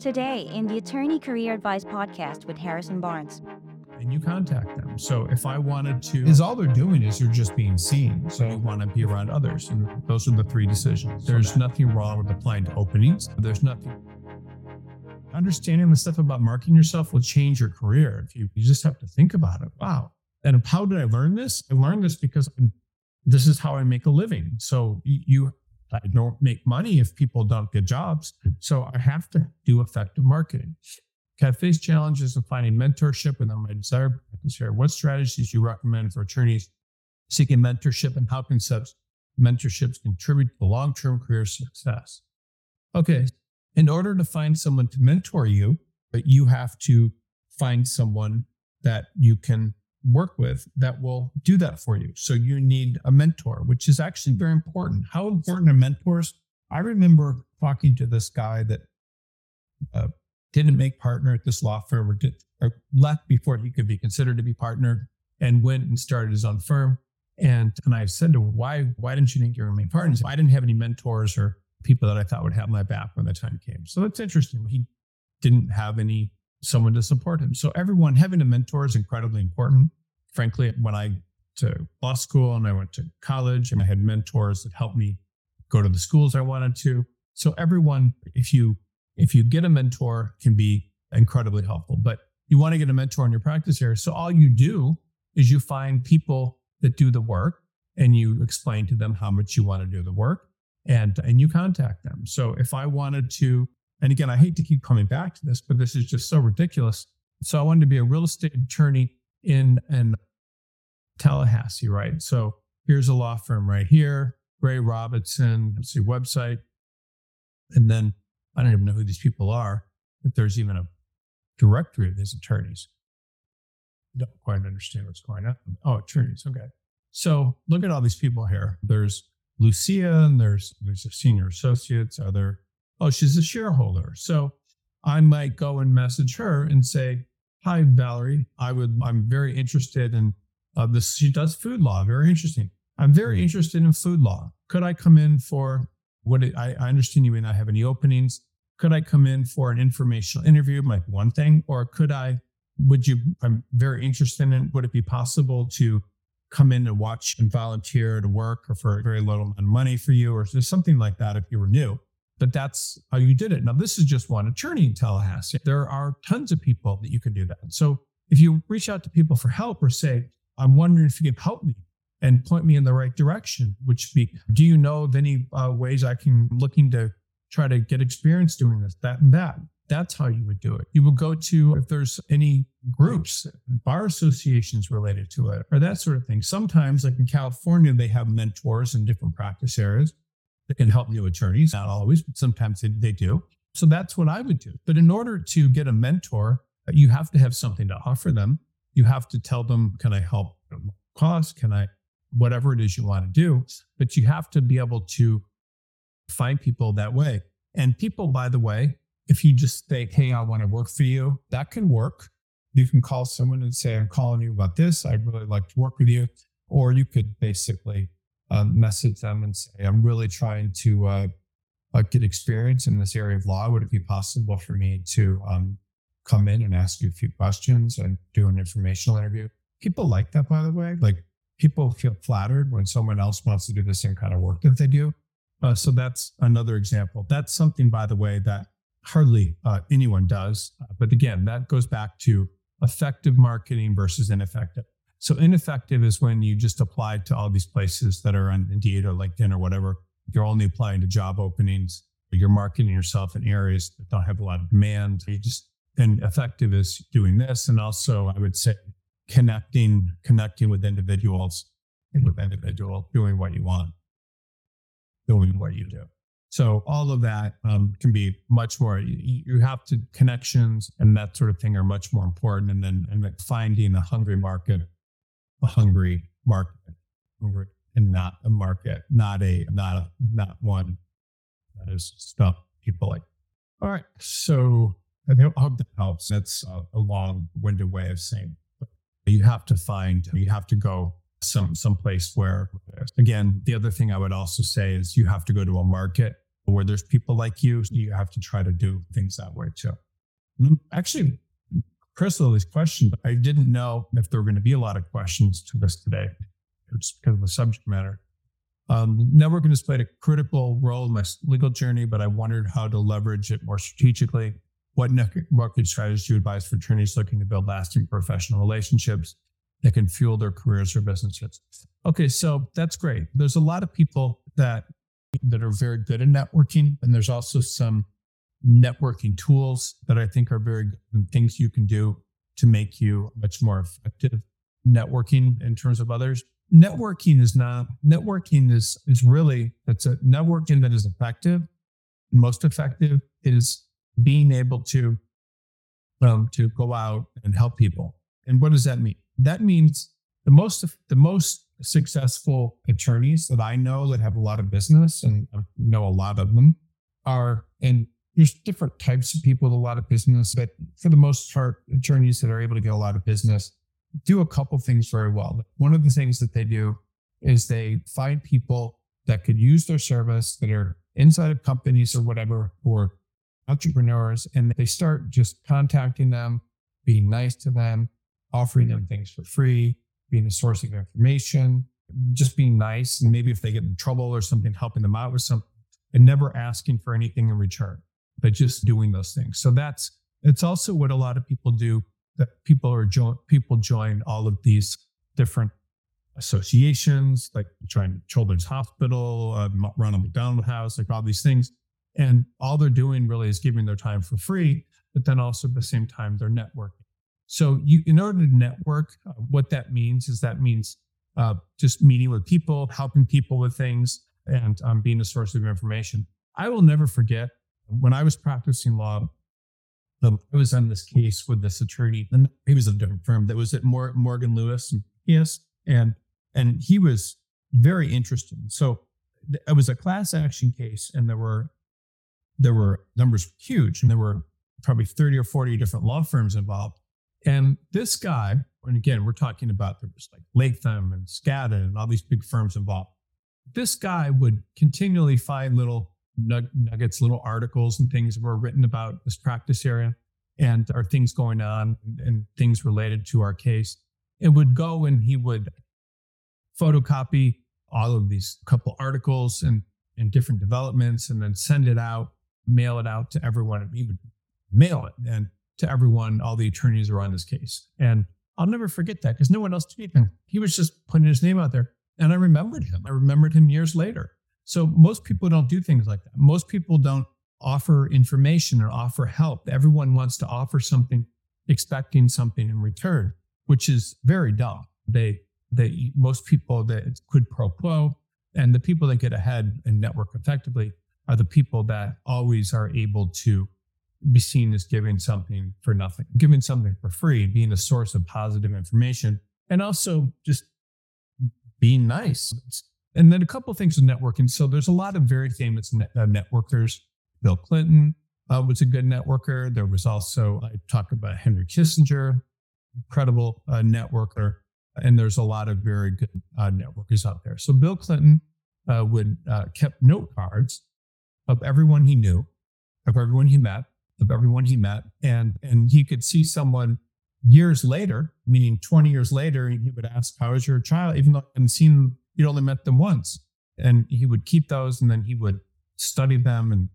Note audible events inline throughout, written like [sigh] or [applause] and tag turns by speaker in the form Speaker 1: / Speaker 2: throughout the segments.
Speaker 1: Today, in the Attorney Career Advice podcast with Harrison Barnes.
Speaker 2: and you contact them. So if I wanted to, is all they're doing is they're just being seen. So you want to be around others. And those are the three decisions. There's nothing wrong with applying to openings. There's nothing. Understanding the stuff about marketing yourself will change your career. If you, you just have to think about it. Wow. And how did I learn this? I learned this because this is how I make a living. So you, you I don't make money if people don't get jobs. So I have to do effective marketing. Have faced challenges in finding mentorship, and then my desire to share what strategies you recommend for attorneys seeking mentorship and how can such mentorships contribute to long-term career success. Okay, in order to find someone to mentor you, but you have to find someone that you can work with that will do that for you. So you need a mentor, which is actually very important. How important are mentors? I remember talking to this guy that uh, didn't make partner at this law firm or, did, or left before he could be considered to be partner and went and started his own firm. And and I said to him, why, why didn't you think you were my partner? I didn't have any mentors or people that I thought would have my back when the time came. So that's interesting. He didn't have any someone to support him. So everyone having a mentor is incredibly important. Frankly, when I to law school and I went to college and I had mentors that helped me go to the schools I wanted to. So everyone, if you if you get a mentor, can be incredibly helpful. But you want to get a mentor in your practice area. So all you do is you find people that do the work and you explain to them how much you want to do the work and and you contact them. So if I wanted to, and again, I hate to keep coming back to this, but this is just so ridiculous. So I wanted to be a real estate attorney in in Tallahassee, right? So here's a law firm right here, Gray Robinson, let's see, website. And then I don't even know who these people are, if there's even a directory of these attorneys. I don't quite understand what's going on. Oh, attorneys. Okay. So look at all these people here. There's Lucia and there's there's a senior associates. Are there? Oh, she's a shareholder. So I might go and message her and say, "Hi, Valerie. I would. I'm very interested in uh, this. She does food law. Very interesting. I'm very interested in food law. Could I come in for what? It, I, I understand you may not have any openings. Could I come in for an informational interview? Like one thing, or could I? Would you? I'm very interested in. Would it be possible to come in and watch and volunteer to work or for very little money for you or just something like that if you were new. But that's how you did it. Now, this is just one attorney in Tallahassee. There are tons of people that you can do that. So if you reach out to people for help or say, I'm wondering if you can help me and point me in the right direction, which be, do you know of any uh, ways I can looking to try to get experience doing this, that, and that? That's how you would do it. You would go to if there's any groups, bar associations related to it, or that sort of thing. Sometimes, like in California, they have mentors in different practice areas that can help new attorneys. Not always, but sometimes they, they do. So that's what I would do. But in order to get a mentor, uh, you have to have something to offer them. You have to tell them, can I help cost? Can I, whatever it is you want to do? But you have to be able to find people that way. And people, by the way, if you just say, hey, I want to work for you, that can work. You can call someone and say, I'm calling you about this. I'd really like to work with you. Or you could basically um, message them and say, I'm really trying to uh, uh, get experience in this area of law. Would it be possible for me to um, come in and ask you a few questions and do an informational interview? People like that, by the way. Like people feel flattered when someone else wants to do the same kind of work that they do. Uh, so that's another example. That's something, by the way, that hardly uh, anyone does. But again, that goes back to effective marketing versus ineffective. So ineffective is when you just apply to all these places that are on Indeed or LinkedIn or whatever. You're only applying to job openings. You're marketing yourself in areas that don't have a lot of demand. You just and effective is doing this, and also I would say connecting connecting with individuals with individual doing what you want, doing what you do. So all of that um, can be much more. You, you, have to connections and that sort of thing are much more important. And then and finding a hungry market, a hungry market, and not a market, not a not a not one that is stuff people like. All right, so I hope that helps. That's a, a long-winded way of saying. You have to find. You have to go some some place where again the other thing i would also say is you have to go to a market where there's people like you, you have to try to do things that way too. Mm, Actually, Chris all these questions. I didn't know if there were going to be a lot of questions to this today, just because of the subject matter. Um, networking has played a critical role in my legal journey, but I wondered how to leverage it more strategically. What networking strategies do you advise for attorneys looking to build lasting professional relationships that can fuel their careers or businesses? Okay, so that's great. There's a lot of people that that are very good at networking, and there's also some networking tools that I think are very good things you can do to make you much more effective networking in terms of others. Networking is not networking is is really that's a networking that is effective, most effective is being able to um, to go out and help people. And what does that mean? That means the most the most successful attorneys that I know that have a lot of business and I know a lot of them are and there's different types of people with a lot of business, but for the most part, attorneys that are able to get a lot of business do a couple things very well. One of the things that they do is they find people that could use their service that are inside of companies or whatever or entrepreneurs and they start just contacting them, being nice to them, offering them things for free, being a source of information, just being nice. And maybe if they get in trouble or something, helping them out with something and never asking for anything in return, but just doing those things. So that's, it's also what a lot of people do that people are join, people join all of these different associations, like Children's Hospital, uh, Ronald McDonald House, like all these things. And all they're doing really is giving their time for free, but then also at the same time, they're networking. So you, in order to network, uh, what that means is that means uh, just meeting with people, helping people with things, and um, being a source of information. I will never forget when I was practicing law. Um, I was on this case with this attorney, and he was a different firm that was at Mor- Morgan Lewis. Yes, and and he was very interesting. So th- it was a class action case, and there were there were numbers huge, and there were probably thirty or forty different law firms involved. And this guy, and again, we're talking about there was like Latham and Skadden and all these big firms involved. This guy would continually find little nuggets, little articles and things were written about this practice area and are things going on and things related to our case. It would go and he would photocopy all of these couple articles and and different developments and then send it out, mail it out to everyone. He would mail it and to everyone, all the attorneys are on this case. And I'll never forget that because no one else did anything. He was just putting his name out there. And I remembered him. I remembered him years later. So most people don't do things like that. Most people don't offer information or offer help. Everyone wants to offer something, expecting something in return, which is very dumb. They, they, most people that quid pro quo, and the people that get ahead and network effectively are the people that always are able to be seen as giving something for nothing, giving something for free, being a source of positive information, and also just being nice. And then a couple of things with networking. So there's a lot of very famous net, uh, networkers. Bill Clinton uh, was a good networker. There was also, I talked about Henry Kissinger, incredible uh, networker. And there's a lot of very good uh, networkers out there. So Bill Clinton uh, would uh, kept note cards of everyone he knew, of everyone he met, of everyone he met, and and he could see someone years later, meaning 20 years later, and he would ask, How is your child? Even though I hadn't seen you'd only met them once. And he would keep those and then he would study them and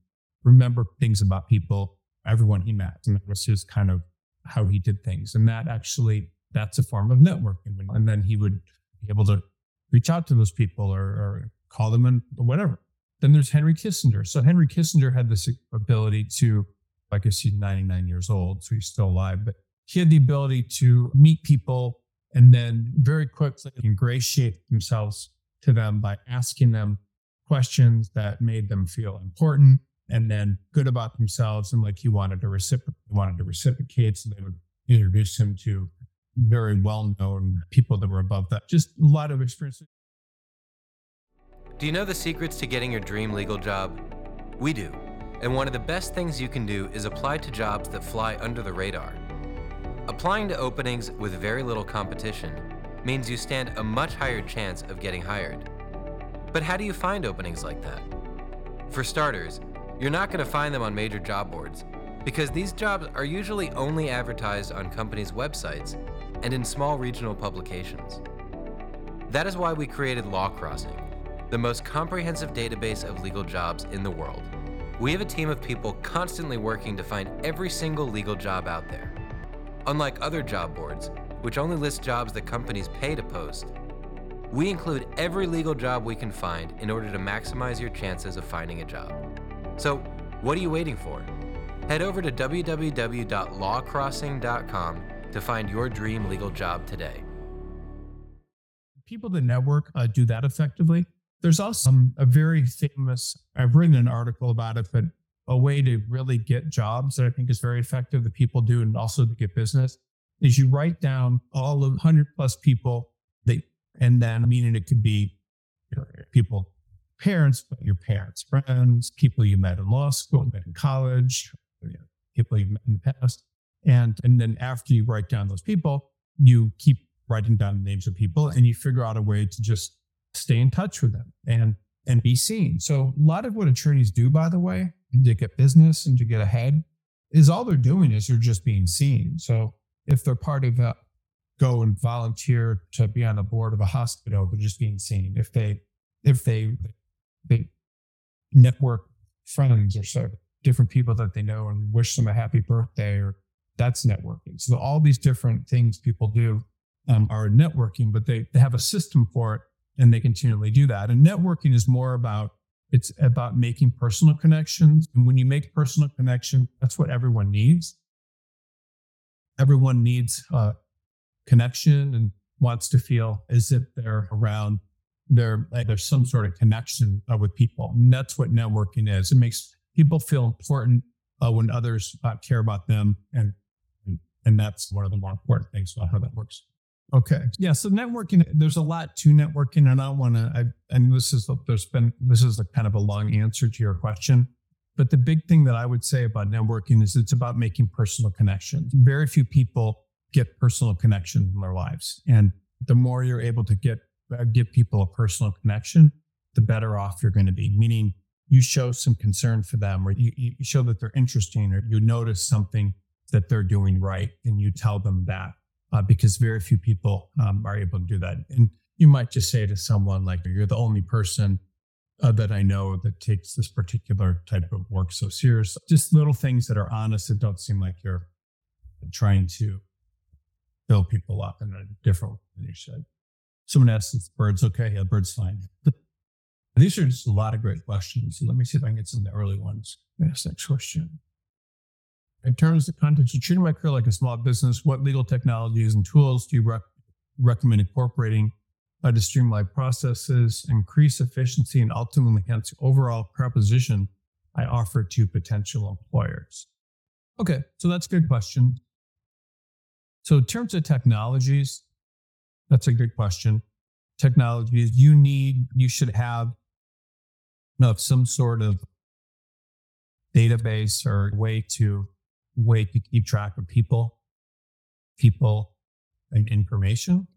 Speaker 2: remember things about people, everyone he met. And that was his kind of how he did things. And that actually, that's a form of networking. And then he would be able to reach out to those people or, or call them and whatever. Then there's Henry Kissinger. So Henry Kissinger had this ability to, I guess he's 99 years old, so he's still alive, but he had the ability to meet people and then very quickly ingratiate themselves to them by asking them questions that made them feel important and then good about themselves and like he wanted to reciprocate wanted to reciprocate so they would introduce him to very well-known people that were above that just a lot of experience
Speaker 3: Do you know the secrets to getting your dream legal job? We do. And one of the best things you can do is apply to jobs that fly under the radar. Applying to openings with very little competition means you stand a much higher chance of getting hired. But how do you find openings like that? For starters, You're not going to find them on major job boards because these jobs are usually only advertised on companies' websites and in small regional publications. That is why we created Law Crossing, the most comprehensive database of legal jobs in the world. We have a team of people constantly working to find every single legal job out there. Unlike other job boards, which only list jobs that companies pay to post, we include every legal job we can find in order to maximize your chances of finding a job. So, what are you waiting for? Head over to www.lawcrossing.com to find your dream legal job today.
Speaker 2: People that network uh, do that effectively. There's also um, a very famous, I've written an article about it, but a way to really get jobs that I think is very effective that people do and also to get business is you write down all of 100 plus people that, and then meaning it could be people, parents, but your parents, friends, people you met in law school, met in college, people you met in the past. And, and then after you write down those people, you keep writing down the names of people and you figure out a way to just stay in touch with them and and be seen. So a lot of what attorneys do, by the way, to get business and to get ahead, is all they're doing is they're just being seen. So if they're part of a go and volunteer to be on the board of a hospital, they're just being seen. If they if they they network friends or so different people that they know and wish them a happy birthday or that's networking. So all these different things people do um, are networking, but they, they have a system for it and they continually do that. And networking is more about it's about making personal connections. And when you make personal connection, that's what everyone needs. Everyone needs a connection and wants to feel as if they're around there. There's some sort of connection uh, with people. And that's what networking is. It makes people feel important uh, when others uh, care about them, and, and and that's one of the more important things about how that works. Okay. Yeah. So networking, there's a lot to networking, and I want to. And this is there's been this is a kind of a long answer to your question, but the big thing that I would say about networking is it's about making personal connections. Very few people get personal connections in their lives, and the more you're able to get uh, give people a personal connection, the better off you're going to be. Meaning, you show some concern for them, or you, you show that they're interesting, or you notice something that they're doing right, and you tell them that uh, because very few people um, are able to do that. And you might just say to someone like, "You're the only person uh, that I know that takes this particular type of work so serious." Just little things that are honest that don't seem like you're trying to fill people up in a different way than you should. Someone asks if bird's okay. Yeah, bird's fine. These are just a lot of great questions. Let me see if I can get some of the early ones. Yes, next question. In terms of context, you treating my career like a small business. What legal technologies and tools do you rec- recommend incorporating uh, to streamline processes, increase efficiency, and ultimately enhance the overall proposition I offer to potential employers? Okay, so that's a good question. So, in terms of technologies, that's a good question. Technologies you need, you should have you know, some sort of database or way to way to keep track of people, people, and information.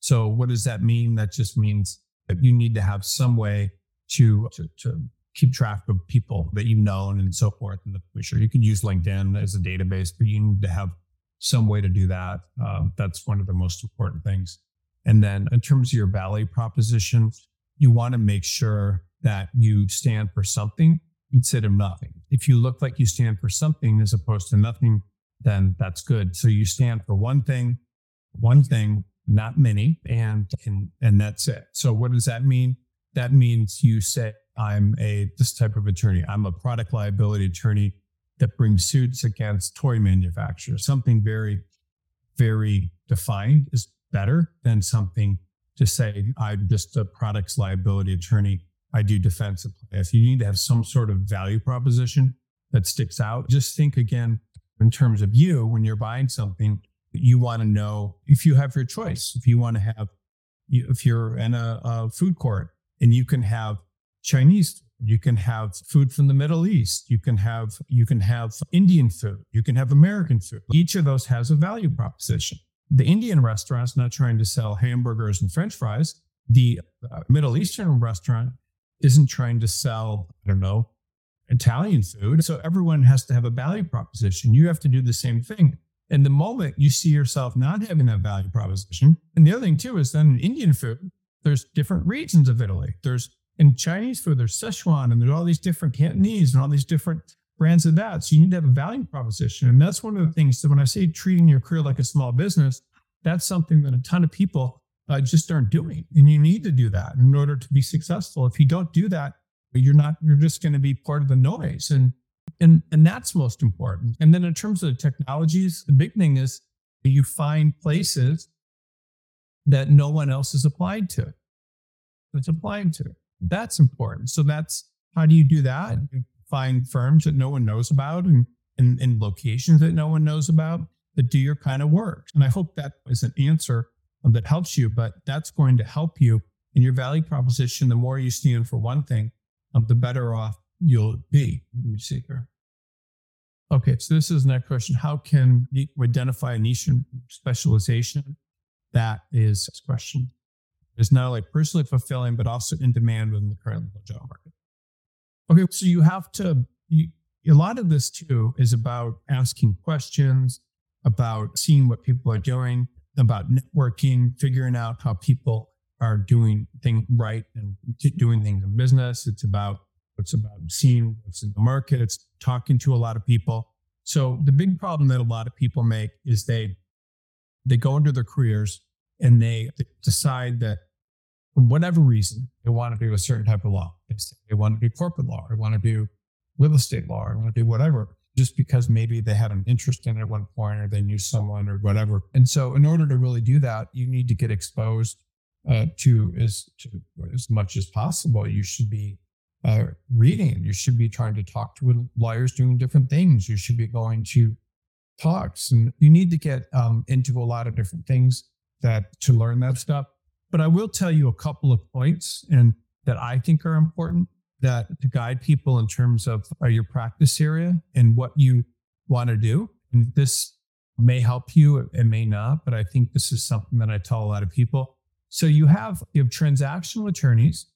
Speaker 2: So, what does that mean? That just means that you need to have some way to, to, to keep track of people that you've known and so forth in the future. You can use LinkedIn as a database, but you need to have some way to do that. Um, that's one of the most important things. And then, in terms of your value proposition, you want to make sure that you stand for something instead of nothing. If you look like you stand for something as opposed to nothing, then that's good. So you stand for one thing, one thing, not many, and and and that's it. So what does that mean? That means you say, I'm a this type of attorney. I'm a product liability attorney that brings suits against toy manufacturers. Something very, very defined is better than something to say I'm just a products liability attorney I do defensive If you need to have some sort of value proposition that sticks out, just think again in terms of you when you're buying something. You want to know if you have your choice. If you want to have, if you're in a, a food court and you can have Chinese, you can have food from the Middle East. You can have you can have Indian food. You can have American food. Each of those has a value proposition. The Indian restaurant's not trying to sell hamburgers and French fries. The uh, Middle Eastern restaurant isn't trying to sell, I don't know, Italian food. So everyone has to have a value proposition. You have to do the same thing. And the moment you see yourself not having that value proposition, and the other thing too is then in Indian food, there's different regions of Italy. There's in Chinese food, there's Sichuan, and there's all these different Cantonese and all these different brands of that. So you need to have a value proposition. And that's one of the things that when I say treating your career like a small business, that's something that a ton of people uh, just aren't doing. And you need to do that in order to be successful. If you don't do that, you're not, you're just going to be part of the noise. And and and that's most important. And then in terms of technologies, the big thing is you find places that no one else is applied to. It's applied to. That's important. So that's how do you do that? You find firms that no one knows about and in locations that no one knows about that do your kind of work. And I hope that is an answer that helps you, but that's going to help you in your value proposition. The more you stand for one thing, um, the better off you'll be. You see here. Okay, so this is next question. How can you identify a niche specialization that is this question is not only personally fulfilling but also in demand within the current job market? Okay, so you have to. You, a lot of this too is about asking questions, about seeing what people are doing, about networking, figuring out how people are doing things right and doing things in business. It's about it's about seeing what's in the market. It's talking to a lot of people. So the big problem that a lot of people make is they they go into their careers and they decide that for whatever reason they want to do a certain type of law. They want to do corporate law, They want to do real estate law, They want to do whatever, just because maybe they had an interest in it at one point, or they knew someone, or whatever. And so, in order to really do that, you need to get exposed uh, to as to as much as possible. You should be uh, reading. You should be trying to talk to lawyers doing different things. You should be going to talks, and you need to get um, into a lot of different things that to learn that stuff. But I will tell you a couple of points and that I think are important that to guide people in terms of uh, your practice area and what you want to do. And this may help you, it may not, but I think this is something that I tell a lot of people. So you have you have transactional attorneys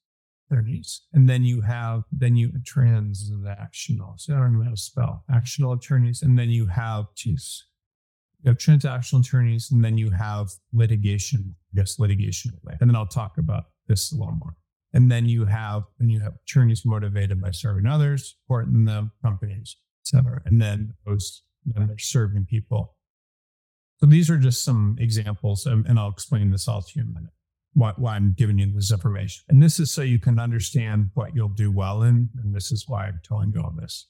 Speaker 2: attorneys. And then you have, then you transactional. So I don't know how to spell actional attorneys. And then you have, geez, you have transactional attorneys, and then you have litigation, guess litigation. And then I'll talk about this a little more. And then you have, and you have attorneys motivated by serving others, supporting the companies, et cetera. And then those, then they're serving people. So these are just some examples, and, and I'll explain this all to you in a minute why, why I'm giving you this information. And this is so you can understand what you'll do well in. And this is why I'm telling you all this.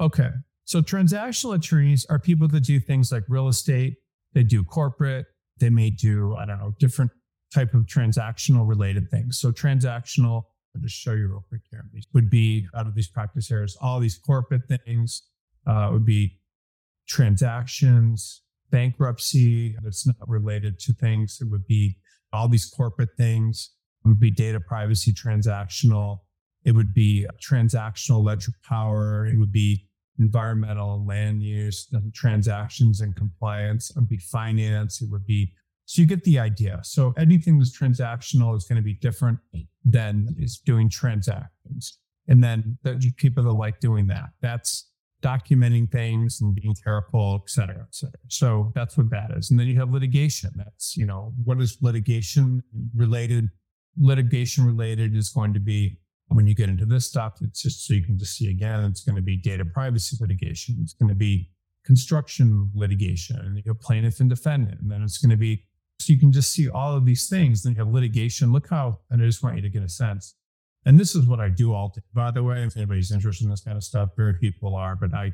Speaker 2: Okay. So transactional attorneys are people that do things like real estate, they do corporate, they may do, I don't know, different type of transactional related things. So transactional, I'll just show you real quick here. Would be out of these practice areas, all these corporate things uh, would be transactions, bankruptcy that's not related to things. It would be all these corporate things. It would be data privacy transactional. It would be transactional ledger power. It would be environmental land use, transactions and compliance. It would be finance. It would be, so you get the idea. So anything that's transactional is going to be different than is doing transactions. And then the people that like doing that, that's documenting things and being careful, et cetera, et cetera. So that's what that is. And then you have litigation. That's, you know, what is litigation related? Litigation related is going to be when you get into this stuff, it's just so you can just see again, it's going to be data privacy litigation. It's going to be construction litigation and you have plaintiff and defendant. And then it's going to be, so you can just see all of these things. Then you have litigation. Look how, and I just want you to get a sense and this is what I do all day. By the way, if anybody's interested in this kind of stuff, very people are, but I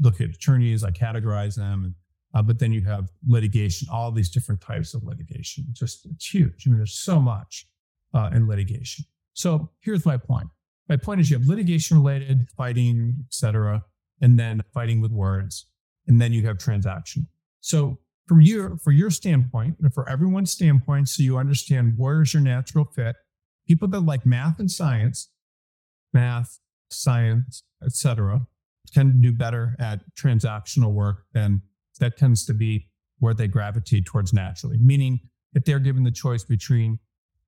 Speaker 2: look at attorneys, I categorize them. And, uh, but then you have litigation, all these different types of litigation. Just it's huge. I mean, there's so much uh, in litigation. So here's my point. My point is you have litigation related, fighting, et cetera, and then fighting with words. And then you have transaction. So from your, for your standpoint, and for everyone's standpoint, so you understand where's your natural fit, people that like math and science, math, science, etc., tend to do better at transactional work than that tends to be where they gravitate towards naturally. Meaning, if they're given the choice between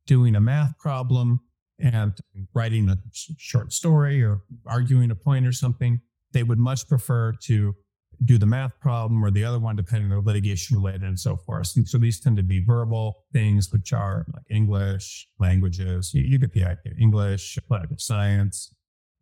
Speaker 2: doing a math problem and writing a short story or arguing a point or something, they would much prefer to do the math problem or the other one, depending on litigation related and so forth. And so these tend to be verbal things, which are like English, languages. You, you get the idea. English, political science,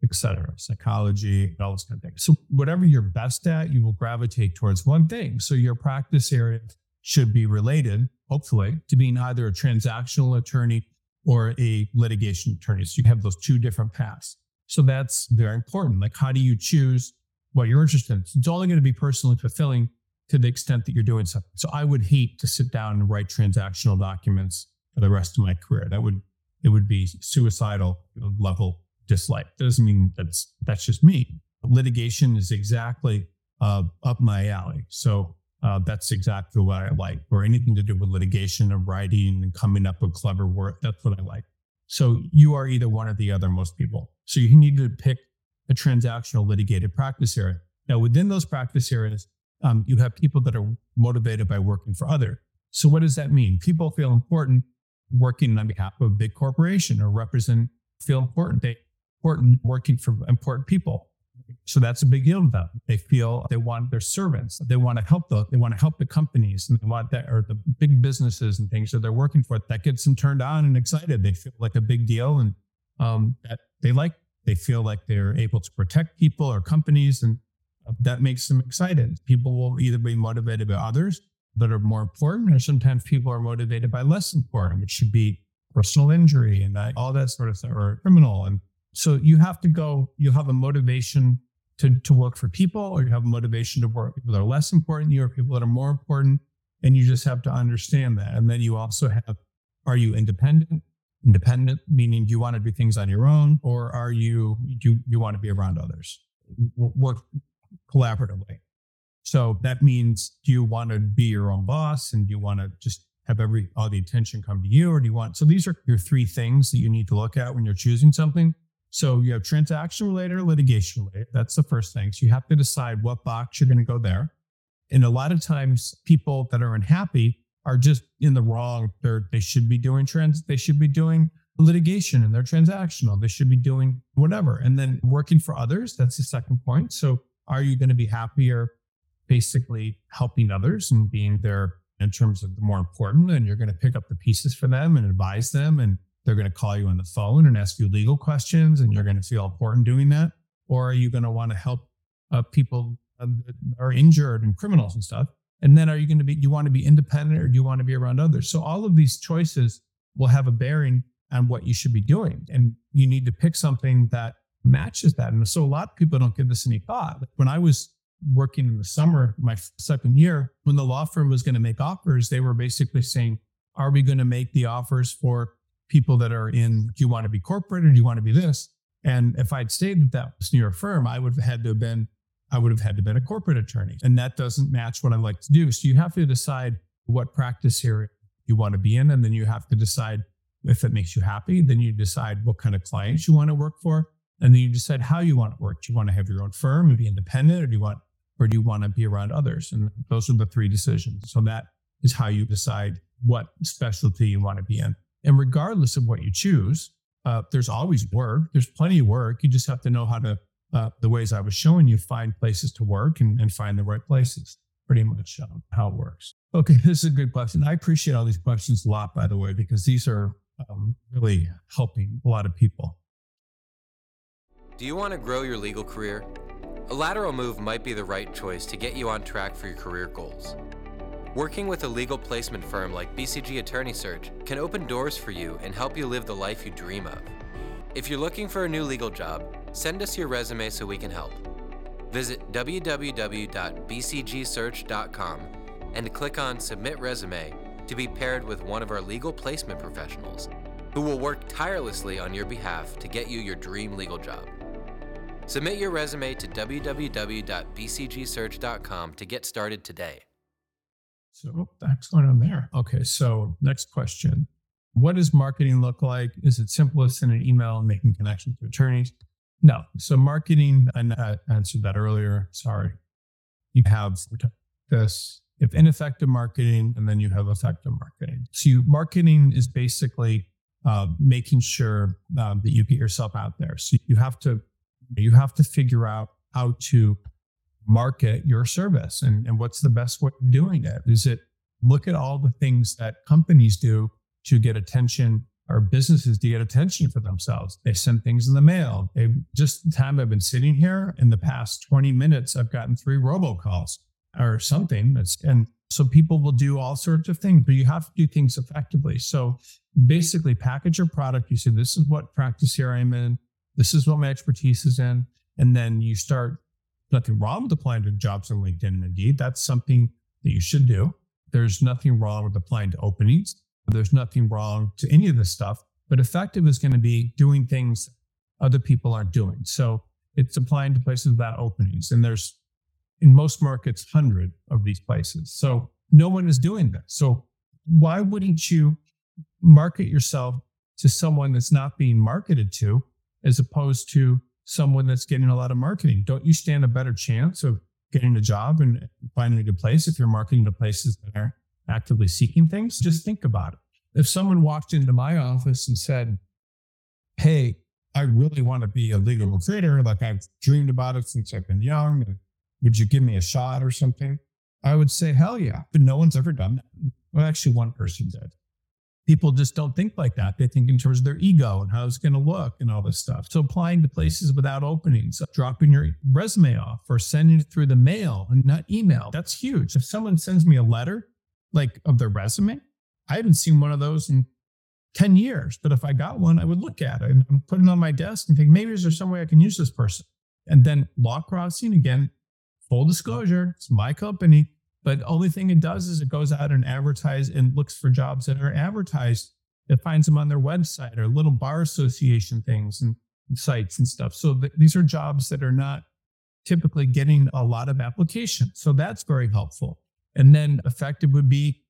Speaker 2: etc., psychology, all those kind of things. So whatever you're best at, you will gravitate towards one thing. So your practice area should be related, hopefully, to being either a transactional attorney or a litigation attorney. So you have those two different paths. So that's very important. Like, how do you choose what you're interested in. It's only going to be personally fulfilling to the extent that you're doing something. So I would hate to sit down and write transactional documents for the rest of my career. That would it would be suicidal level dislike. That doesn't mean that's that's just me. Litigation is exactly uh, up my alley. So uh, that's exactly what I like, or anything to do with litigation and writing and coming up with clever work. That's what I like. So you are either one or the other, most people. So you need to pick a transactional litigated practice area. Now, within those practice areas, um, you have people that are motivated by working for other. So, what does that mean? People feel important working on behalf of a big corporation or represent feel important. They important working for important people. So that's a big deal to them. They feel they want their servants. They want to help the they want to help the companies and they want that or the big businesses and things that they're working for. That gets them turned on and excited. They feel like a big deal and um, that they like they feel like they're able to protect people or companies, and uh, that makes them excited. People will either be motivated by others that are more important, or sometimes people are motivated by less important, which should be personal injury and uh, all that sort of stuff, or criminal. And so you have to go, you have a motivation to, to work for people, or you have a motivation to work with people that are less important than you, or people that are more important. And you just have to understand that. And then you also have, are you independent? Independent, meaning do you want to do things on your own, or are you you you want to be around others, work collaboratively? So that means do you want to be your own boss and do you want to just have every all the attention come to you, or do you want? So these are your three things that you need to look at when you're choosing something. So you have transaction related or litigation related. That's the first thing. So you have to decide what box you're going to go there. And a lot of times, people that are unhappy are just in the wrong. They're they should be doing trans. They should be doing litigation and they're transactional. They should be doing whatever. And then working for others. That's the second point. So are you going to be happier, basically helping others and being there in terms of the more important? And you're going to pick up the pieces for them and advise them and they're going to call you on the phone and ask you legal questions and you're going to feel important doing that or are you going to want to help uh, people uh, that are injured and criminals and stuff and then are you going to be, you want to be independent or do you want to be around others? So all of these choices will have a bearing on what you should be doing. And you need to pick something that matches that. And so a lot of people don't give this any thought. When I was working in the summer, my second year, when the law firm was going to make offers, they were basically saying, are we going to make the offers for people that are in, do you want to be corporate or do you want to be this? And if I'd stayed with that near firm, I would have had to have been I would have had to been a corporate attorney. And that doesn't match what I like to do. So you have to decide what practice area you want to be in. And then you have to decide if it makes you happy. Then you decide what kind of clients you want to work for. And then you decide how you want to work. Do you want to have your own firm and be independent or do you want or do you want to be around others? And those are the three decisions. So that is how you decide what specialty you want to be in. And regardless of what you choose, uh, there's always work. There's plenty of work. You just have to know how to uh, the ways I was showing you, find places to work and, and find the right places. Pretty much um, how it works. Okay, [laughs] this is a good question. I appreciate all these questions a lot, by the way, because these are um, really helping a lot of people.
Speaker 3: Do you want to grow your legal career? A lateral move might be the right choice to get you on track for your career goals. Working with a legal placement firm like BCG Attorney Search can open doors for you and help you live the life you dream of. If you're looking for a new legal job, Send us your resume so we can help. Visit www.bcgsearch.com and click on Submit Resume to be paired with one of our legal placement professionals who will work tirelessly on your behalf to get you your dream legal job. Submit your resume to www.bcgsearch.com to get started today.
Speaker 2: So going on there. Okay, so next question. What does marketing look like? Is it simplest in an email and making connections to attorneys? No. So marketing, I uh, answered that earlier. Sorry. You have this, if ineffective marketing, and then you have effective marketing. So you, marketing is basically uh, making sure um, that you get yourself out there. So you have to you have to figure out how to market your service and, and what's the best way of doing it. Is it look at all the things that companies do to get attention or businesses to get attention for themselves. They send things in the mail. They just the time I've been sitting here in the past 20 minutes, I've gotten three robocalls or something. And so people will do all sorts of things, but you have to do things effectively. So basically package your product. You say, this is what practice here I'm in. This is what my expertise is in. And then you start nothing wrong with applying to jobs on LinkedIn and Indeed. That's something that you should do. There's nothing wrong with applying to openings. There's nothing wrong to any of this stuff, but effective is going to be doing things other people aren't doing. So it's applying to places without openings. And there's in most markets, 100 of these places. So no one is doing this. So why wouldn't you market yourself to someone that's not being marketed to as opposed to someone that's getting a lot of marketing? Don't you stand a better chance of getting a job and finding a good place if you're marketing to places that are actively seeking things? Just think about it. If someone walked into my office and said, Hey, I really want to be a legal recruiter, like I've dreamed about it since I've been young. Would you give me a shot or something? I would say, hell yeah. But no one's ever done that. Well, actually, one person did. People just don't think like that. They think in terms of their ego and how it's going to look and all this stuff. So applying to places without openings, dropping your resume off or sending it through the mail and not email, that's huge. If someone sends me a letter like of their resume, I haven't seen one of those in 10 years. But if I got one, I would look at it and put it on my desk and think, maybe is there some way I can use this person? And then law crossing, again, full disclosure, it's my company. But only thing it does is it goes out and advertise and looks for jobs that are advertised. It finds them on their website or little bar association things and sites and stuff. So th- these are jobs that are not typically getting a lot of applications. So that's very helpful. And then effective would be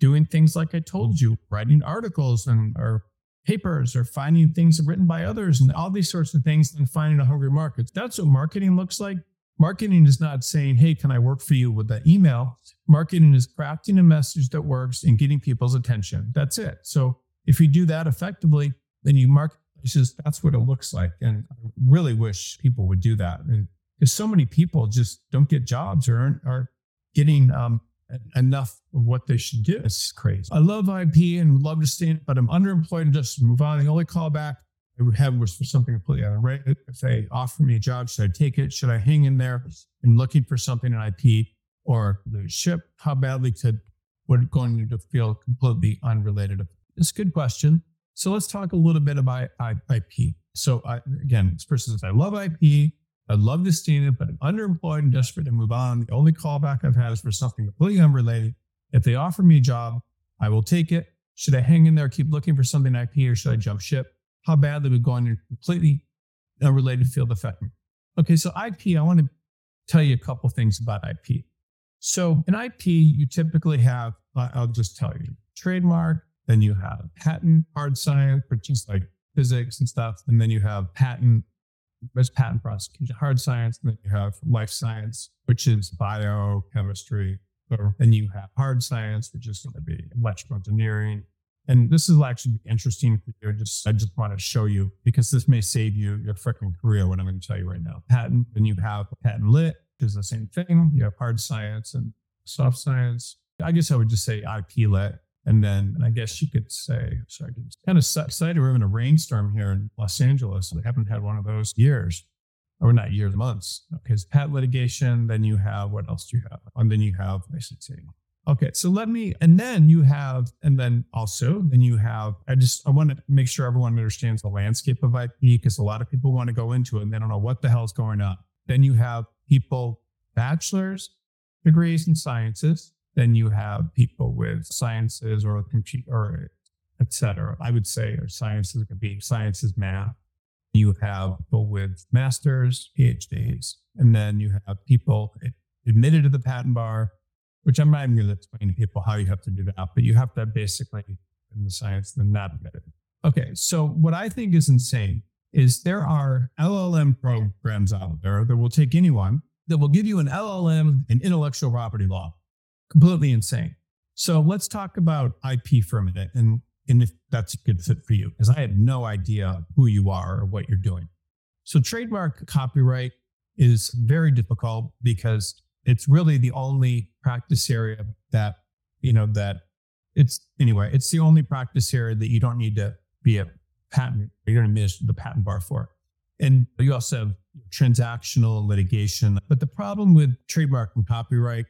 Speaker 2: doing things like I told you, writing articles and or papers or finding things written by others and all these sorts of things and finding a hungry market. That's what marketing looks like. Marketing is not saying, hey, can I work for you with that email? Marketing is crafting a message that works and getting people's attention. That's it. So if you do that effectively, then you market places, that's what it looks like. And I really wish people would do that. And because so many people just don't get jobs or aren't, are getting um, enough of what they should do. It's crazy. I love IP and would love to stay in it, but I'm underemployed and just move on. The only callback I would have was for something completely other. Right? If they offer me a job, should I take it? Should I hang in there and looking for something in IP or the ship? How badly could what going to feel completely unrelated? It's a good question. So let's talk a little bit about IP. So I, again, this person says, I love IP. I'd love to in it, but I'm underemployed and desperate to move on. The only callback I've had is for something completely unrelated. If they offer me a job, I will take it. Should I hang in there, keep looking for something IP, or should I jump ship? how badly would go in a completely unrelated field affect me. Okay, so IP, I want to tell you a couple things about IP. So in IP, you typically have, I'll just tell you, trademark, then you have patent, hard science, which is like physics and stuff, and then you have patent, there's patent prosecution, hard science, and then you have life science, which is biochemistry, or then you have hard science, which is going to be electrical engineering, and this is actually interesting for you. Just I just want to show you because this may save you your freaking career. What I'm going to tell you right now. Patent, and you have patent lit, which is the same thing. You have hard science and soft science. I guess I would just say IP lit. And then and I guess you could say, sorry, kind of excited. We're having a rainstorm here in Los Angeles. We haven't had one of those years, or not years, months. Okay, it's patent litigation. Then you have, what else do you have? And then you have licensing. Okay, so let me, and then you have, and then also, then you have, I just, I want to make sure everyone understands the landscape of IP because a lot of people want to go into it and they don't know what the hell is going on. Then you have people, bachelor's degrees in sciences. Then you have people with sciences or compute or et cetera. I would say, or sciences could be sciences, math. You have people with masters, PhDs, and then you have people admitted to the patent bar which I'm not even going to explain to people how you have to do that, but you have to basically in the science then not admit it. Okay, so what I think is insane is there are LLM programs out there that will take anyone that will give you an LLM in intellectual property law. Completely insane. So let's talk about IP for a minute. And and if that's a good fit for you. Because I had no idea who you are or what you're doing. So trademark copyright is very difficult because it's really the only practice area that, you know, that it's anyway, it's the only practice area that you don't need to be a patent, you're going to miss the patent bar for. And you also have transactional litigation. But the problem with trademark and copyright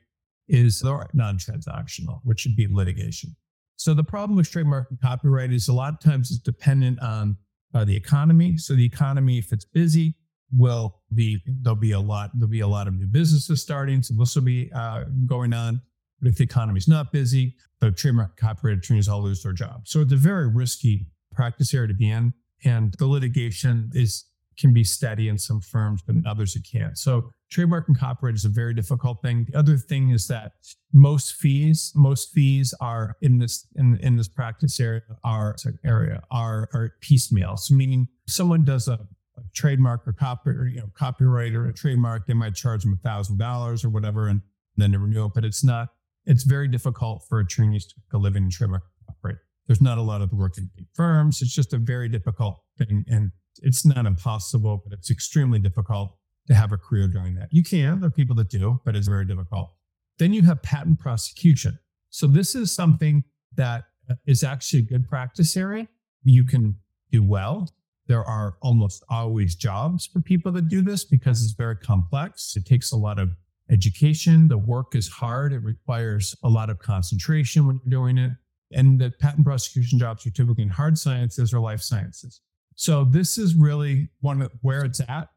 Speaker 2: is non-transactional, which should be litigation. So the problem with trademark and copyright is a lot of times it's dependent on uh, the economy. So the economy, if it's busy, will be there'll be a lot there'll be a lot of new businesses starting. So this will be uh, going on. But if the economy's not busy, the trademark copyright attorneys all lose their job. So it's a very risky practice area to be in, and the litigation is can be steady in some firms, but in others it can't. So trademark and copyright is a very difficult thing. The other thing is that most fees, most fees are in this in, in this practice area are area are are piecemeal. So meaning someone does a, a trademark or copy or, you know copyright or a trademark, they might charge them a thousand dollars or whatever, and then they renew it. But it's not. It's very difficult for attorneys to make a living in trademark copyright. There's not a lot of work in firms. It's just a very difficult thing, and it's not impossible, but it's extremely difficult to have a career doing that. You can, there are people that do, but it's very difficult. Then you have patent prosecution. So this is something that uh, is actually a good practice area. You can do well. There are almost always jobs for people that do this because it's very complex. It takes a lot of education. The work is hard. It requires a lot of concentration when you're doing it. And the patent prosecution jobs are typically in hard sciences or life sciences. So this is really one of where it's at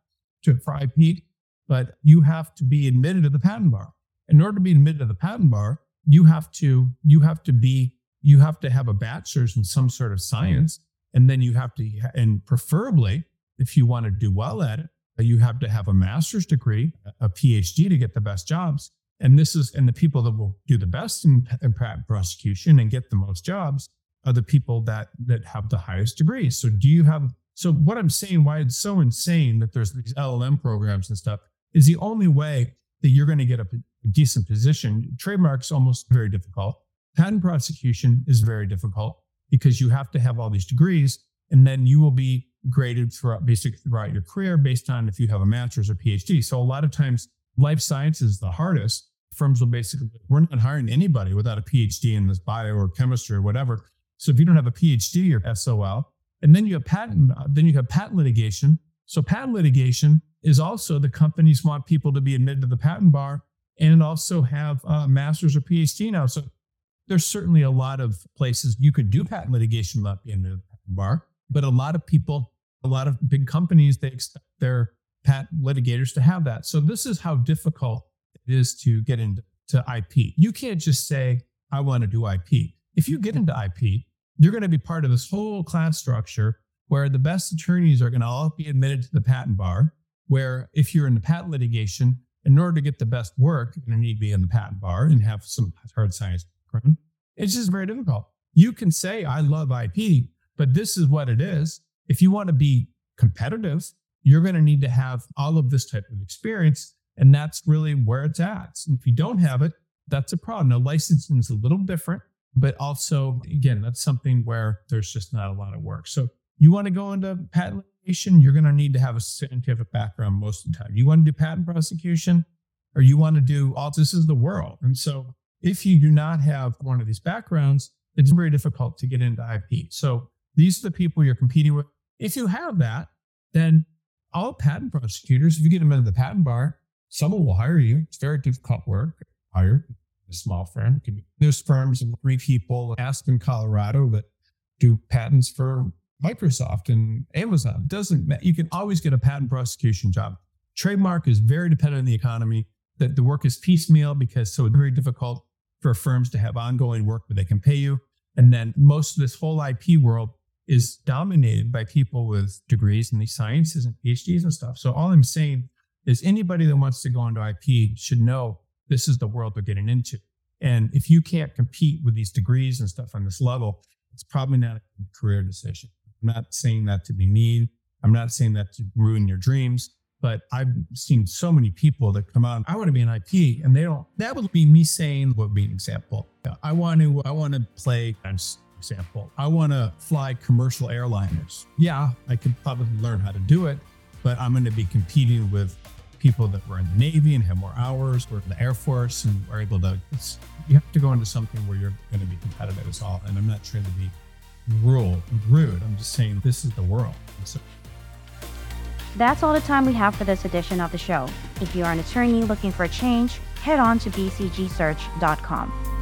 Speaker 2: to for IP, but you have to be admitted to the patent bar. In order to be admitted to the patent bar, you have to you have to be you have to have a bachelor's in some sort of science, and then you have to and preferably if you want to do well at it, you have to have a master's degree, a PhD to get the best jobs. And this is and the people that will do the best in, in prosecution and get the most jobs are the people that that have the highest degrees. So do you have so what I'm saying why it's so insane that there's these LLM programs and stuff is the only way that you're going to get a, decent position. Trademarks almost very difficult. Patent prosecution is very difficult because you have to have all these degrees and then you will be graded throughout basically throughout your career based on if you have a master's or PhD. So a lot of times life science is the hardest. Firms will basically we're not hiring anybody without a PhD in this bio or chemistry or whatever so if you don't have a PhD, you're SOL. And then you have patent, then you have patent litigation. So patent litigation is also the companies want people to be admitted to the patent bar and also have a master's or PhD now. So there's certainly a lot of places you could do patent litigation without being admitted to the patent bar. But a lot of people, a lot of big companies, they expect their patent litigators to have that. So this is how difficult it is to get into IP. You can't just say, I want to do IP. If you get into IP, you're going to be part of this whole class structure where the best attorneys are going to all be admitted to the patent bar. Where if you're in the patent litigation, in order to get the best work, you're going to need to be in the patent bar and have some hard science background. It's just very difficult. You can say, I love IP, but this is what it is. If you want to be competitive, you're going to need to have all of this type of experience. And that's really where it's at. And if you don't have it, that's a problem. Now, licensing is a little different but also again that's something where there's just not a lot of work. So you want to go into patent litigation you're going to need to have a scientific background most of the time. You want to do patent prosecution or you want to do all this is the world. And so if you do not have one of these backgrounds it's very difficult to get into ip so these are the people you're competing with. If you have that then all patent prosecutors if you get them into the patent bar someone will hire you. It's very difficult work. Hire a small firm. There's firms of three people, in Aspen, Colorado, that do patents for Microsoft and Amazon. Doesn't you can always get a patent prosecution job. Trademark is very dependent on the economy. That the work is piecemeal because so it's very difficult for firms to have ongoing work where they can pay you. And then most of this whole IP world is dominated by people with degrees in these sciences and PhDs and stuff. So all I'm saying is anybody that wants to go into IP should know this is the world they're getting into. And if you can't compete with these degrees and stuff on this level, it's probably not a career decision. I'm not saying that to be mean. I'm not saying that to ruin your dreams, but I've seen so many people that come out, I want to be an IP and they don't, that would be me saying, what would be an example? I want to, I want to play example. I want to fly commercial airliners. Yeah, I could probably learn how to do it, but I'm going to be competing with people that were in the Navy and have more hours, were in the Air Force, and are able to. you have to go into something where you're going to be competitive as all. And I'm not trying to be rude. Rude. I'm just saying this is the world. So,
Speaker 1: That's all the time we have for this edition of the show. If you are an attorney looking for a change, head on to bcgsearch.com.